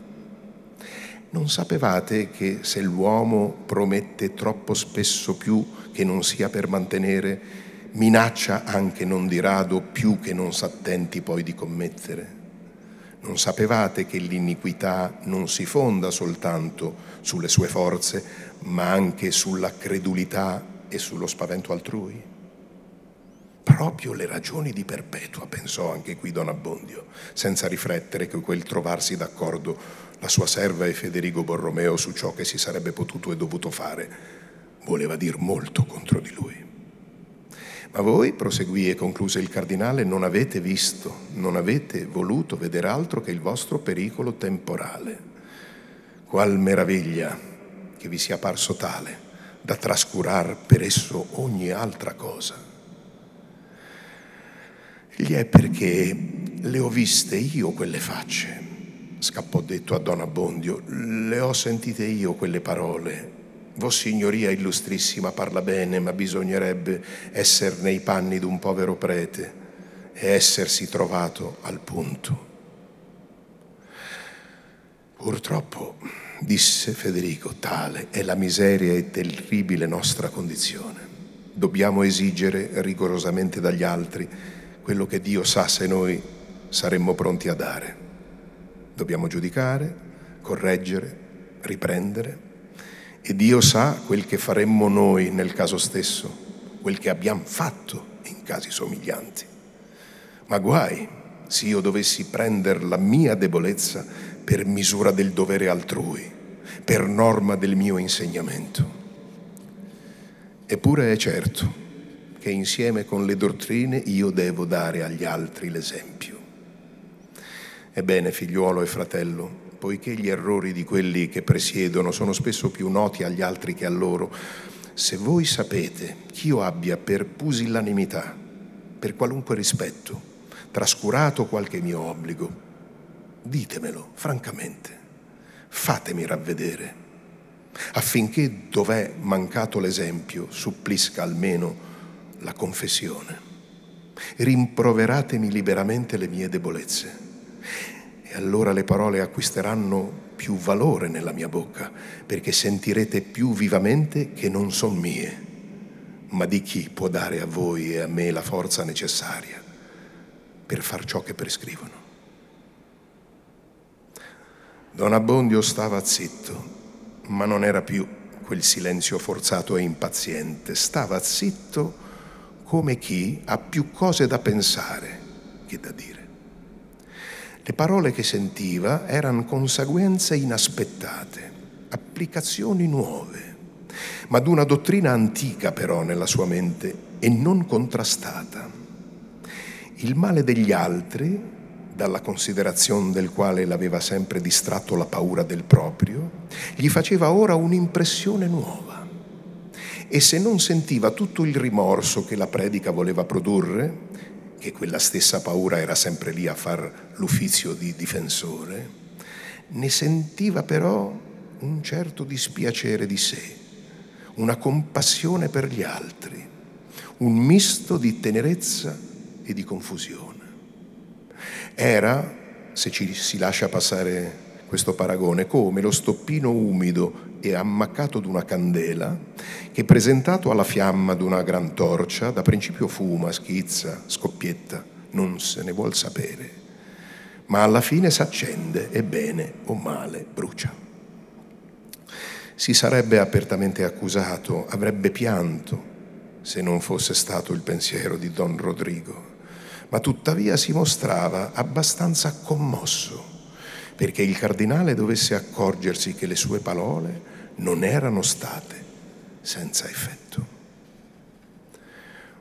Non sapevate che se l'uomo promette troppo spesso più che non sia per mantenere, minaccia anche non di rado più che non s'attenti poi di commettere? Non sapevate che l'iniquità non si fonda soltanto sulle sue forze, ma anche sulla credulità e sullo spavento altrui? Proprio le ragioni di Perpetua, pensò anche qui Don Abbondio, senza riflettere che quel trovarsi d'accordo la sua serva e Federico Borromeo su ciò che si sarebbe potuto e dovuto fare voleva dir molto contro di lui. Ma voi, proseguì e concluse il cardinale, non avete visto, non avete voluto vedere altro che il vostro pericolo temporale. Qual meraviglia che vi sia parso tale da trascurar per esso ogni altra cosa. Gli è perché le ho viste io quelle facce, scappò detto a Don Abbondio, le ho sentite io quelle parole Vossignoria illustrissima parla bene, ma bisognerebbe essere nei panni d'un povero prete e essersi trovato al punto. Purtroppo, disse Federico, tale è la miseria e terribile nostra condizione. Dobbiamo esigere rigorosamente dagli altri quello che Dio sa se noi saremmo pronti a dare. Dobbiamo giudicare, correggere, riprendere e Dio sa quel che faremmo noi nel caso stesso, quel che abbiamo fatto in casi somiglianti. Ma guai se io dovessi prendere la mia debolezza per misura del dovere altrui, per norma del mio insegnamento. Eppure è certo che insieme con le dottrine io devo dare agli altri l'esempio. Ebbene, figliuolo e fratello, poiché gli errori di quelli che presiedono sono spesso più noti agli altri che a loro, se voi sapete che io abbia per pusillanimità, per qualunque rispetto, trascurato qualche mio obbligo, ditemelo francamente, fatemi ravvedere, affinché dov'è mancato l'esempio supplisca almeno la confessione. Rimproveratemi liberamente le mie debolezze e allora le parole acquisteranno più valore nella mia bocca, perché sentirete più vivamente che non son mie, ma di chi può dare a voi e a me la forza necessaria per far ciò che prescrivono. Don Abbondio stava zitto, ma non era più quel silenzio forzato e impaziente, stava zitto come chi ha più cose da pensare che da dire. Le parole che sentiva erano conseguenze inaspettate, applicazioni nuove, ma d'una dottrina antica però nella sua mente e non contrastata. Il male degli altri, dalla considerazione del quale l'aveva sempre distratto la paura del proprio, gli faceva ora un'impressione nuova. E se non sentiva tutto il rimorso che la predica voleva produrre, che quella stessa paura era sempre lì a far l'uffizio di difensore, ne sentiva però un certo dispiacere di sé, una compassione per gli altri, un misto di tenerezza e di confusione. Era, se ci si lascia passare questo paragone, come lo stoppino umido e ammaccato d'una candela che presentato alla fiamma d'una gran torcia da principio fuma, schizza, scoppietta, non se ne vuol sapere, ma alla fine s'accende e bene o male brucia. Si sarebbe apertamente accusato, avrebbe pianto se non fosse stato il pensiero di Don Rodrigo, ma tuttavia si mostrava abbastanza commosso perché il cardinale dovesse accorgersi che le sue parole non erano state senza effetto.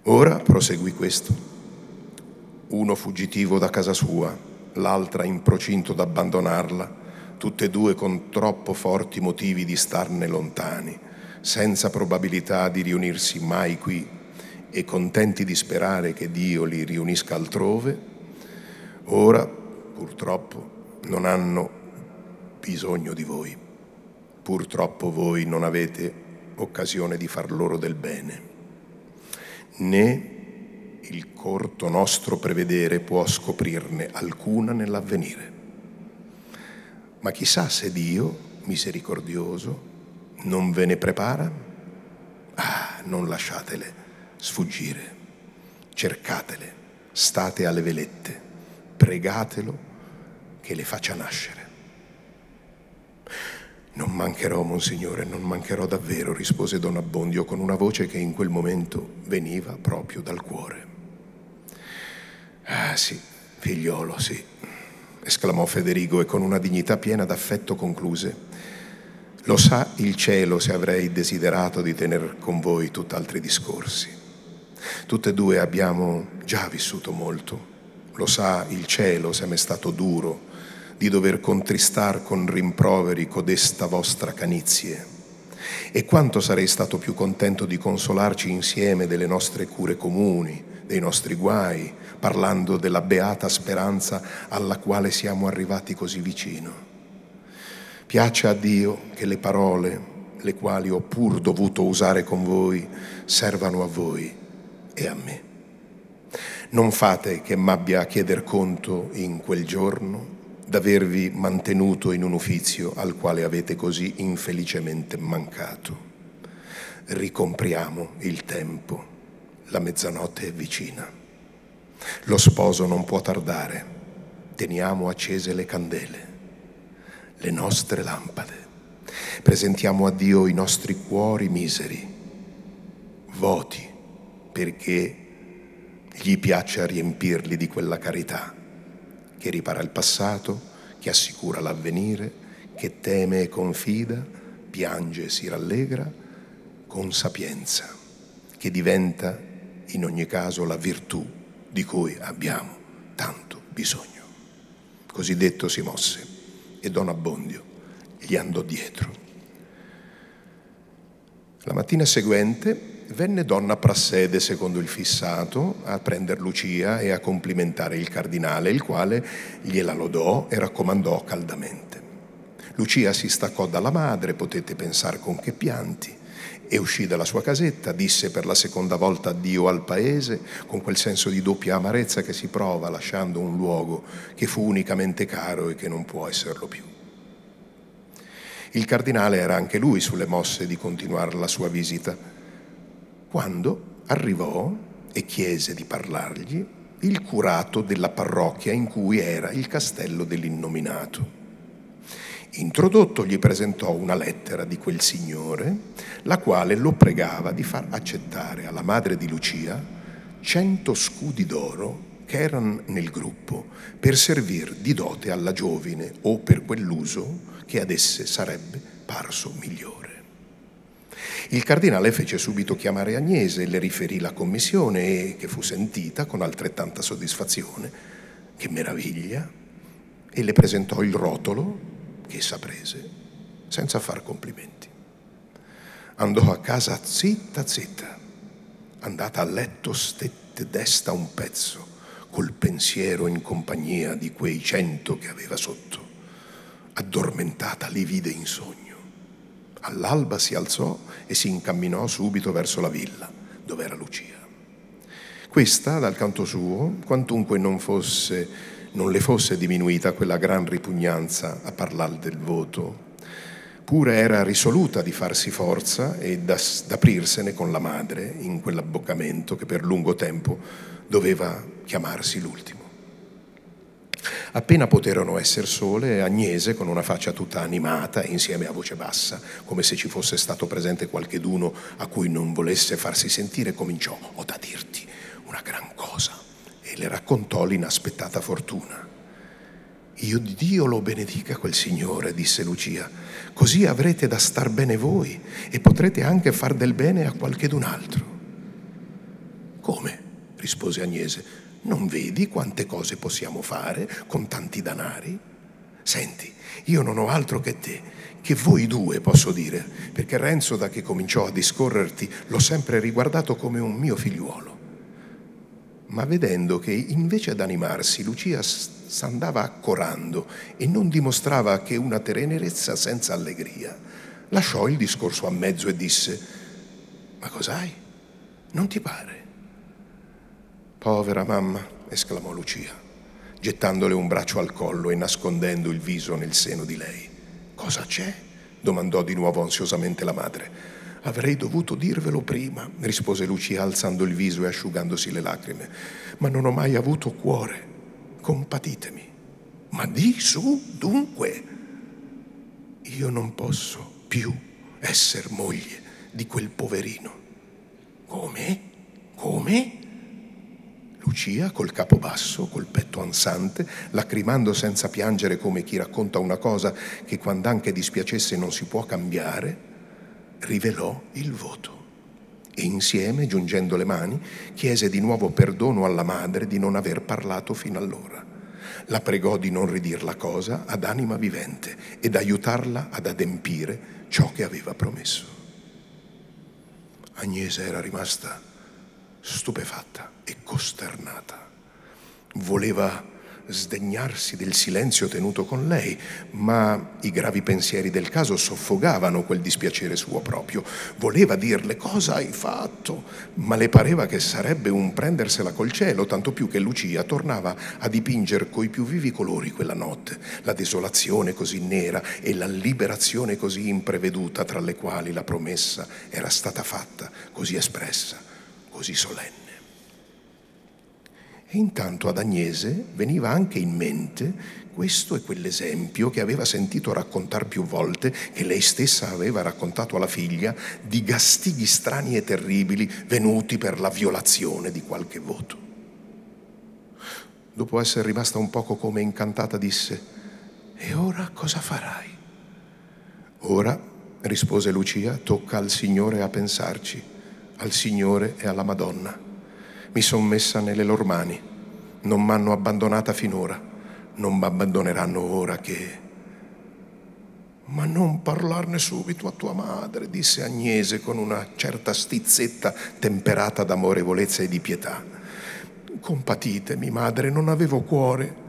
Ora proseguì questo. Uno fuggitivo da casa sua, l'altra in procinto d'abbandonarla, tutte e due con troppo forti motivi di starne lontani, senza probabilità di riunirsi mai qui e contenti di sperare che Dio li riunisca altrove, ora purtroppo non hanno bisogno di voi. Purtroppo voi non avete occasione di far loro del bene, né il corto nostro prevedere può scoprirne alcuna nell'avvenire. Ma chissà se Dio, misericordioso, non ve ne prepara? Ah, non lasciatele sfuggire, cercatele, state alle velette, pregatelo che le faccia nascere. Non mancherò, Monsignore, non mancherò davvero, rispose Don Abbondio con una voce che in quel momento veniva proprio dal cuore. Ah sì, figliolo, sì, esclamò Federigo e con una dignità piena d'affetto concluse. Lo sa il cielo se avrei desiderato di tener con voi tutt'altri discorsi. Tutte e due abbiamo già vissuto molto. Lo sa il cielo se m'è stato duro di dover contristar con rimproveri codesta vostra canizie. E quanto sarei stato più contento di consolarci insieme delle nostre cure comuni, dei nostri guai, parlando della beata speranza alla quale siamo arrivati così vicino. Piace a Dio che le parole, le quali ho pur dovuto usare con voi, servano a voi e a me. Non fate che m'abbia a chieder conto in quel giorno d'avervi mantenuto in un ufficio al quale avete così infelicemente mancato. Ricompriamo il tempo, la mezzanotte è vicina. Lo sposo non può tardare, teniamo accese le candele, le nostre lampade, presentiamo a Dio i nostri cuori miseri, voti perché gli piaccia riempirli di quella carità che ripara il passato, che assicura l'avvenire, che teme e confida, piange e si rallegra, con sapienza, che diventa in ogni caso la virtù di cui abbiamo tanto bisogno. Così detto si mosse e Don Abbondio gli andò dietro. La mattina seguente venne donna Prassede, secondo il fissato, a prender Lucia e a complimentare il cardinale, il quale gliela lodò e raccomandò caldamente. Lucia si staccò dalla madre, potete pensare con che pianti, e uscì dalla sua casetta, disse per la seconda volta addio al paese, con quel senso di doppia amarezza che si prova lasciando un luogo che fu unicamente caro e che non può esserlo più. Il cardinale era anche lui sulle mosse di continuare la sua visita quando arrivò e chiese di parlargli il curato della parrocchia in cui era il castello dell'innominato. Introdotto gli presentò una lettera di quel signore, la quale lo pregava di far accettare alla madre di Lucia cento scudi d'oro che erano nel gruppo per servir di dote alla giovine o per quell'uso che ad esse sarebbe parso migliore. Il cardinale fece subito chiamare Agnese, le riferì la commissione e che fu sentita con altrettanta soddisfazione. Che meraviglia! E le presentò il rotolo che essa prese senza far complimenti. Andò a casa zitta zitta. Andata a letto stette desta un pezzo col pensiero in compagnia di quei cento che aveva sotto. Addormentata li vide in sogno All'alba si alzò e si incamminò subito verso la villa, dove era Lucia. Questa, dal canto suo, quantunque non, fosse, non le fosse diminuita quella gran ripugnanza a parlare del voto, pure era risoluta di farsi forza e d'aprirsene con la madre in quell'abboccamento che per lungo tempo doveva chiamarsi l'ultimo. Appena poterono essere sole, Agnese, con una faccia tutta animata, insieme a voce bassa, come se ci fosse stato presente qualcheduno a cui non volesse farsi sentire, cominciò, ho da dirti una gran cosa, e le raccontò l'inaspettata fortuna. Io di Dio lo benedica quel Signore, disse Lucia, così avrete da star bene voi e potrete anche far del bene a qualchedun altro. Come? rispose Agnese non vedi quante cose possiamo fare con tanti danari? Senti, io non ho altro che te, che voi due posso dire, perché Renzo da che cominciò a discorrerti l'ho sempre riguardato come un mio figliuolo. Ma vedendo che invece d'animarsi Lucia s'andava accorando e non dimostrava che una tenerezza senza allegria, lasciò il discorso a mezzo e disse, ma cos'hai? Non ti pare? Povera mamma, esclamò Lucia, gettandole un braccio al collo e nascondendo il viso nel seno di lei. Cosa c'è? domandò di nuovo ansiosamente la madre. Avrei dovuto dirvelo prima, rispose Lucia alzando il viso e asciugandosi le lacrime, ma non ho mai avuto cuore. Compatitemi. Ma di su, dunque. Io non posso più essere moglie di quel poverino. Come? Come? Lucia, col capo basso, col petto ansante, lacrimando senza piangere come chi racconta una cosa che quando anche dispiacesse non si può cambiare, rivelò il voto. E insieme, giungendo le mani, chiese di nuovo perdono alla madre di non aver parlato fino allora. La pregò di non ridir la cosa ad anima vivente ed aiutarla ad adempire ciò che aveva promesso. Agnese era rimasta stupefatta e costernata. Voleva sdegnarsi del silenzio tenuto con lei, ma i gravi pensieri del caso soffogavano quel dispiacere suo proprio. Voleva dirle cosa hai fatto, ma le pareva che sarebbe un prendersela col cielo, tanto più che Lucia tornava a dipingere coi più vivi colori quella notte, la desolazione così nera e la liberazione così impreveduta tra le quali la promessa era stata fatta, così espressa così solenne. E intanto ad Agnese veniva anche in mente questo e quell'esempio che aveva sentito raccontare più volte, che lei stessa aveva raccontato alla figlia, di gastighi strani e terribili venuti per la violazione di qualche voto. Dopo essere rimasta un poco come incantata, disse, e ora cosa farai? Ora, rispose Lucia, tocca al Signore a pensarci al Signore e alla Madonna. Mi son messa nelle loro mani, non m'hanno abbandonata finora, non m'abbandoneranno ora che... Ma non parlarne subito a tua madre, disse Agnese con una certa stizzetta temperata d'amorevolezza e di pietà. Compatitemi, madre, non avevo cuore.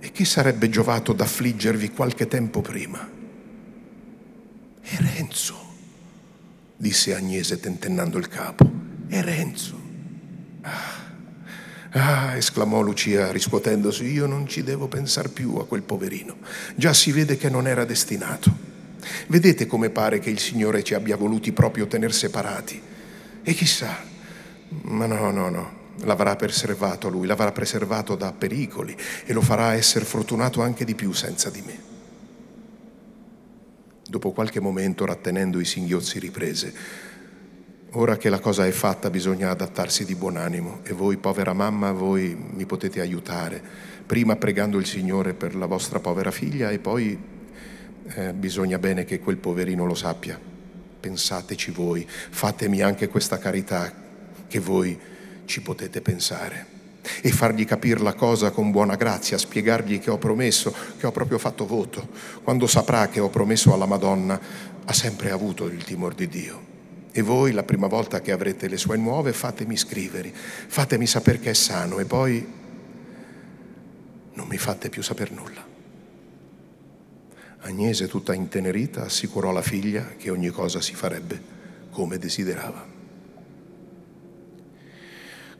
E che sarebbe giovato d'affliggervi qualche tempo prima? E Renzo? Disse Agnese tentennando il capo. È Renzo. Ah, ah, esclamò Lucia riscuotendosi, io non ci devo pensare più a quel poverino. Già si vede che non era destinato. Vedete come pare che il Signore ci abbia voluti proprio tener separati. E chissà, ma no, no, no, l'avrà preservato lui, l'avrà preservato da pericoli e lo farà essere fortunato anche di più senza di me. Dopo qualche momento, rattenendo i singhiozzi, riprese. Ora che la cosa è fatta bisogna adattarsi di buon animo e voi, povera mamma, voi mi potete aiutare, prima pregando il Signore per la vostra povera figlia e poi eh, bisogna bene che quel poverino lo sappia. Pensateci voi, fatemi anche questa carità che voi ci potete pensare e fargli capire la cosa con buona grazia, spiegargli che ho promesso, che ho proprio fatto voto. Quando saprà che ho promesso alla Madonna, ha sempre avuto il timore di Dio. E voi, la prima volta che avrete le sue nuove, fatemi scrivere, fatemi sapere che è sano e poi non mi fate più sapere nulla. Agnese, tutta intenerita, assicurò alla figlia che ogni cosa si farebbe come desiderava.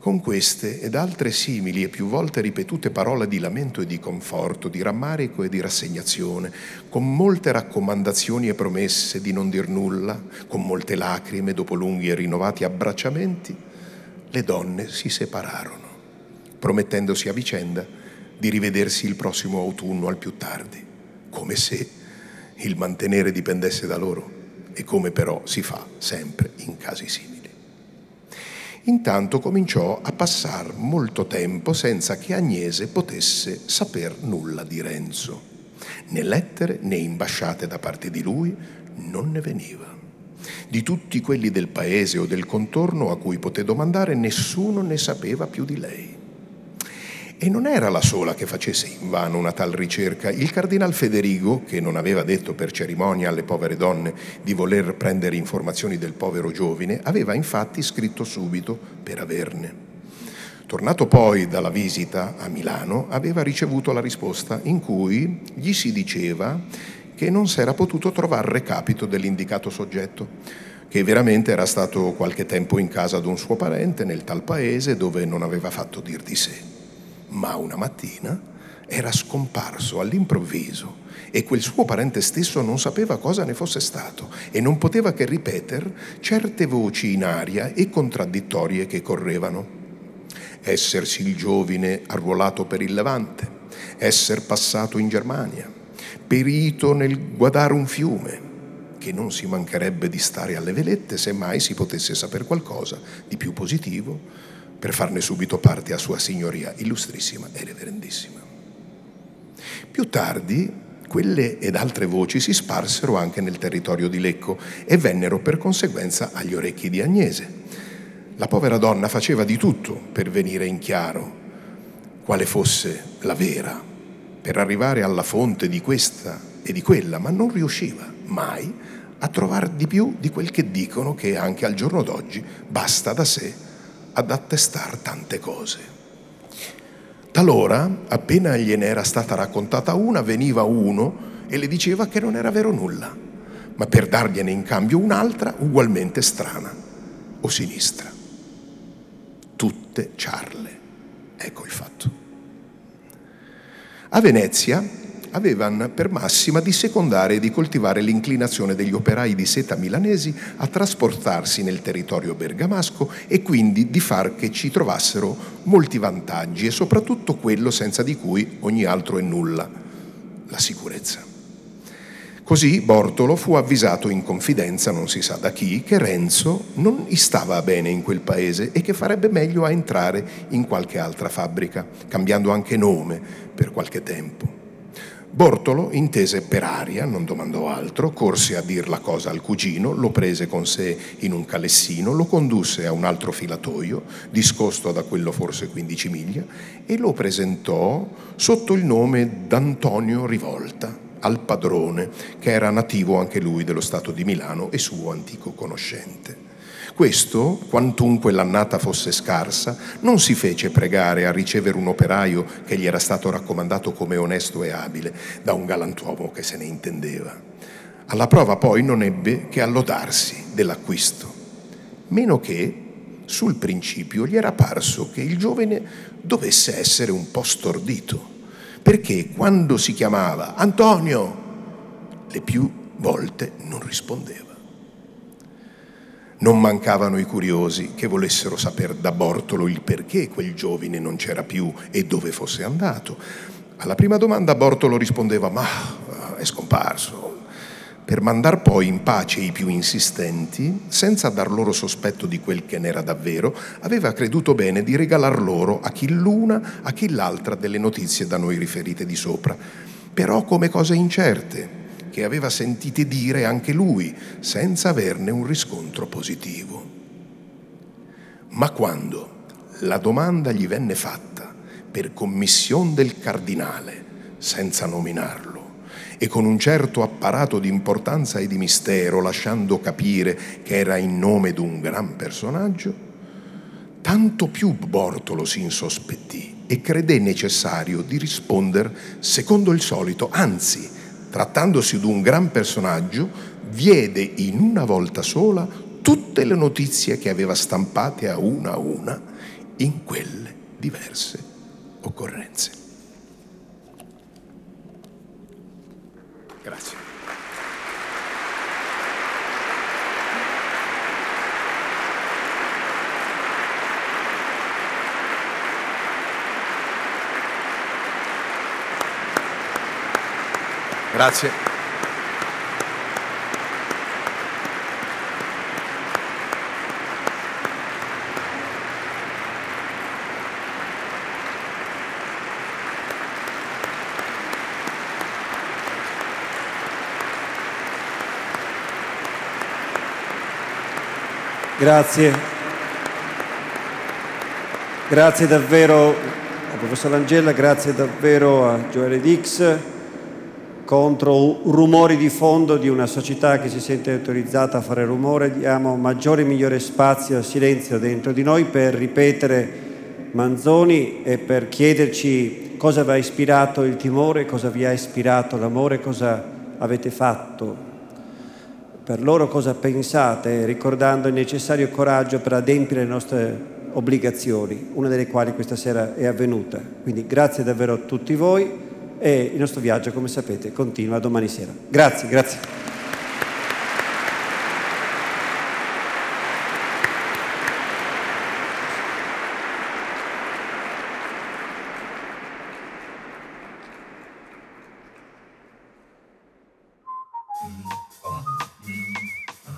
Con queste ed altre simili e più volte ripetute parole di lamento e di conforto, di rammarico e di rassegnazione, con molte raccomandazioni e promesse di non dir nulla, con molte lacrime dopo lunghi e rinnovati abbracciamenti, le donne si separarono, promettendosi a vicenda di rivedersi il prossimo autunno al più tardi, come se il mantenere dipendesse da loro e come però si fa sempre in casi simili. Intanto cominciò a passare molto tempo senza che Agnese potesse saper nulla di Renzo. Né lettere né imbasciate da parte di lui non ne veniva. Di tutti quelli del paese o del contorno a cui poté domandare, nessuno ne sapeva più di lei. E non era la sola che facesse invano una tal ricerca. Il cardinal Federigo, che non aveva detto per cerimonia alle povere donne di voler prendere informazioni del povero giovine, aveva infatti scritto subito per averne. Tornato poi dalla visita a Milano, aveva ricevuto la risposta in cui gli si diceva che non s'era potuto trovare recapito dell'indicato soggetto, che veramente era stato qualche tempo in casa di un suo parente nel tal paese dove non aveva fatto dir di sé ma una mattina era scomparso all'improvviso e quel suo parente stesso non sapeva cosa ne fosse stato e non poteva che ripetere certe voci in aria e contraddittorie che correvano. Essersi il giovine arruolato per il Levante, esser passato in Germania, perito nel guadare un fiume, che non si mancherebbe di stare alle velette se mai si potesse sapere qualcosa di più positivo per farne subito parte a Sua Signoria illustrissima e reverendissima. Più tardi, quelle ed altre voci si sparsero anche nel territorio di Lecco e vennero per conseguenza agli orecchi di Agnese. La povera donna faceva di tutto per venire in chiaro quale fosse la vera, per arrivare alla fonte di questa e di quella, ma non riusciva mai a trovare di più di quel che dicono che anche al giorno d'oggi basta da sé ad attestare tante cose. Talora, appena gliene era stata raccontata una, veniva uno e le diceva che non era vero nulla, ma per dargliene in cambio un'altra ugualmente strana o sinistra. Tutte ciarle. Ecco il fatto. A Venezia avevano per massima di secondare e di coltivare l'inclinazione degli operai di seta milanesi a trasportarsi nel territorio bergamasco e quindi di far che ci trovassero molti vantaggi e soprattutto quello senza di cui ogni altro è nulla, la sicurezza. Così Bortolo fu avvisato in confidenza, non si sa da chi, che Renzo non stava bene in quel paese e che farebbe meglio a entrare in qualche altra fabbrica, cambiando anche nome per qualche tempo. Bortolo intese per aria, non domandò altro, corse a dir la cosa al cugino, lo prese con sé in un calessino, lo condusse a un altro filatoio, discosto da quello forse 15 miglia, e lo presentò sotto il nome d'Antonio Rivolta al padrone, che era nativo anche lui dello Stato di Milano e suo antico conoscente. Questo, quantunque l'annata fosse scarsa, non si fece pregare a ricevere un operaio che gli era stato raccomandato come onesto e abile da un galantuomo che se ne intendeva. Alla prova poi non ebbe che allodarsi dell'acquisto, meno che sul principio gli era parso che il giovane dovesse essere un po' stordito, perché quando si chiamava Antonio, le più volte non rispondeva. Non mancavano i curiosi che volessero sapere da Bortolo il perché quel giovine non c'era più e dove fosse andato. Alla prima domanda Bortolo rispondeva ma è scomparso, per mandar poi in pace i più insistenti, senza dar loro sospetto di quel che n'era davvero, aveva creduto bene di regalar loro a chi l'una, a chi l'altra delle notizie da noi riferite di sopra, però come cose incerte, che aveva sentite dire anche lui, senza averne un riscontro positivo. Ma quando la domanda gli venne fatta per commissione del cardinale, senza nominarlo, e con un certo apparato di importanza e di mistero, lasciando capire che era in nome di un gran personaggio, tanto più Bortolo si insospettì e credé necessario di rispondere secondo il solito, anzi trattandosi di un gran personaggio, diede in una volta sola tutte le notizie che aveva stampate a una a una in quelle diverse occorrenze. Grazie. Grazie. Grazie. Grazie davvero al professor Angela, grazie davvero a Gioele Dix contro rumori di fondo di una società che si sente autorizzata a fare rumore, diamo maggiore e migliore spazio al silenzio dentro di noi per ripetere Manzoni e per chiederci cosa vi ha ispirato il timore, cosa vi ha ispirato l'amore, cosa avete fatto. Per loro cosa pensate, ricordando il necessario coraggio per adempiere le nostre obbligazioni, una delle quali questa sera è avvenuta. Quindi grazie davvero a tutti voi e il nostro viaggio, come sapete, continua domani sera. Grazie, grazie.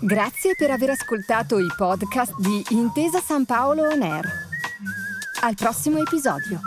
Grazie per aver ascoltato i podcast di Intesa San Paolo On Air. Al prossimo episodio.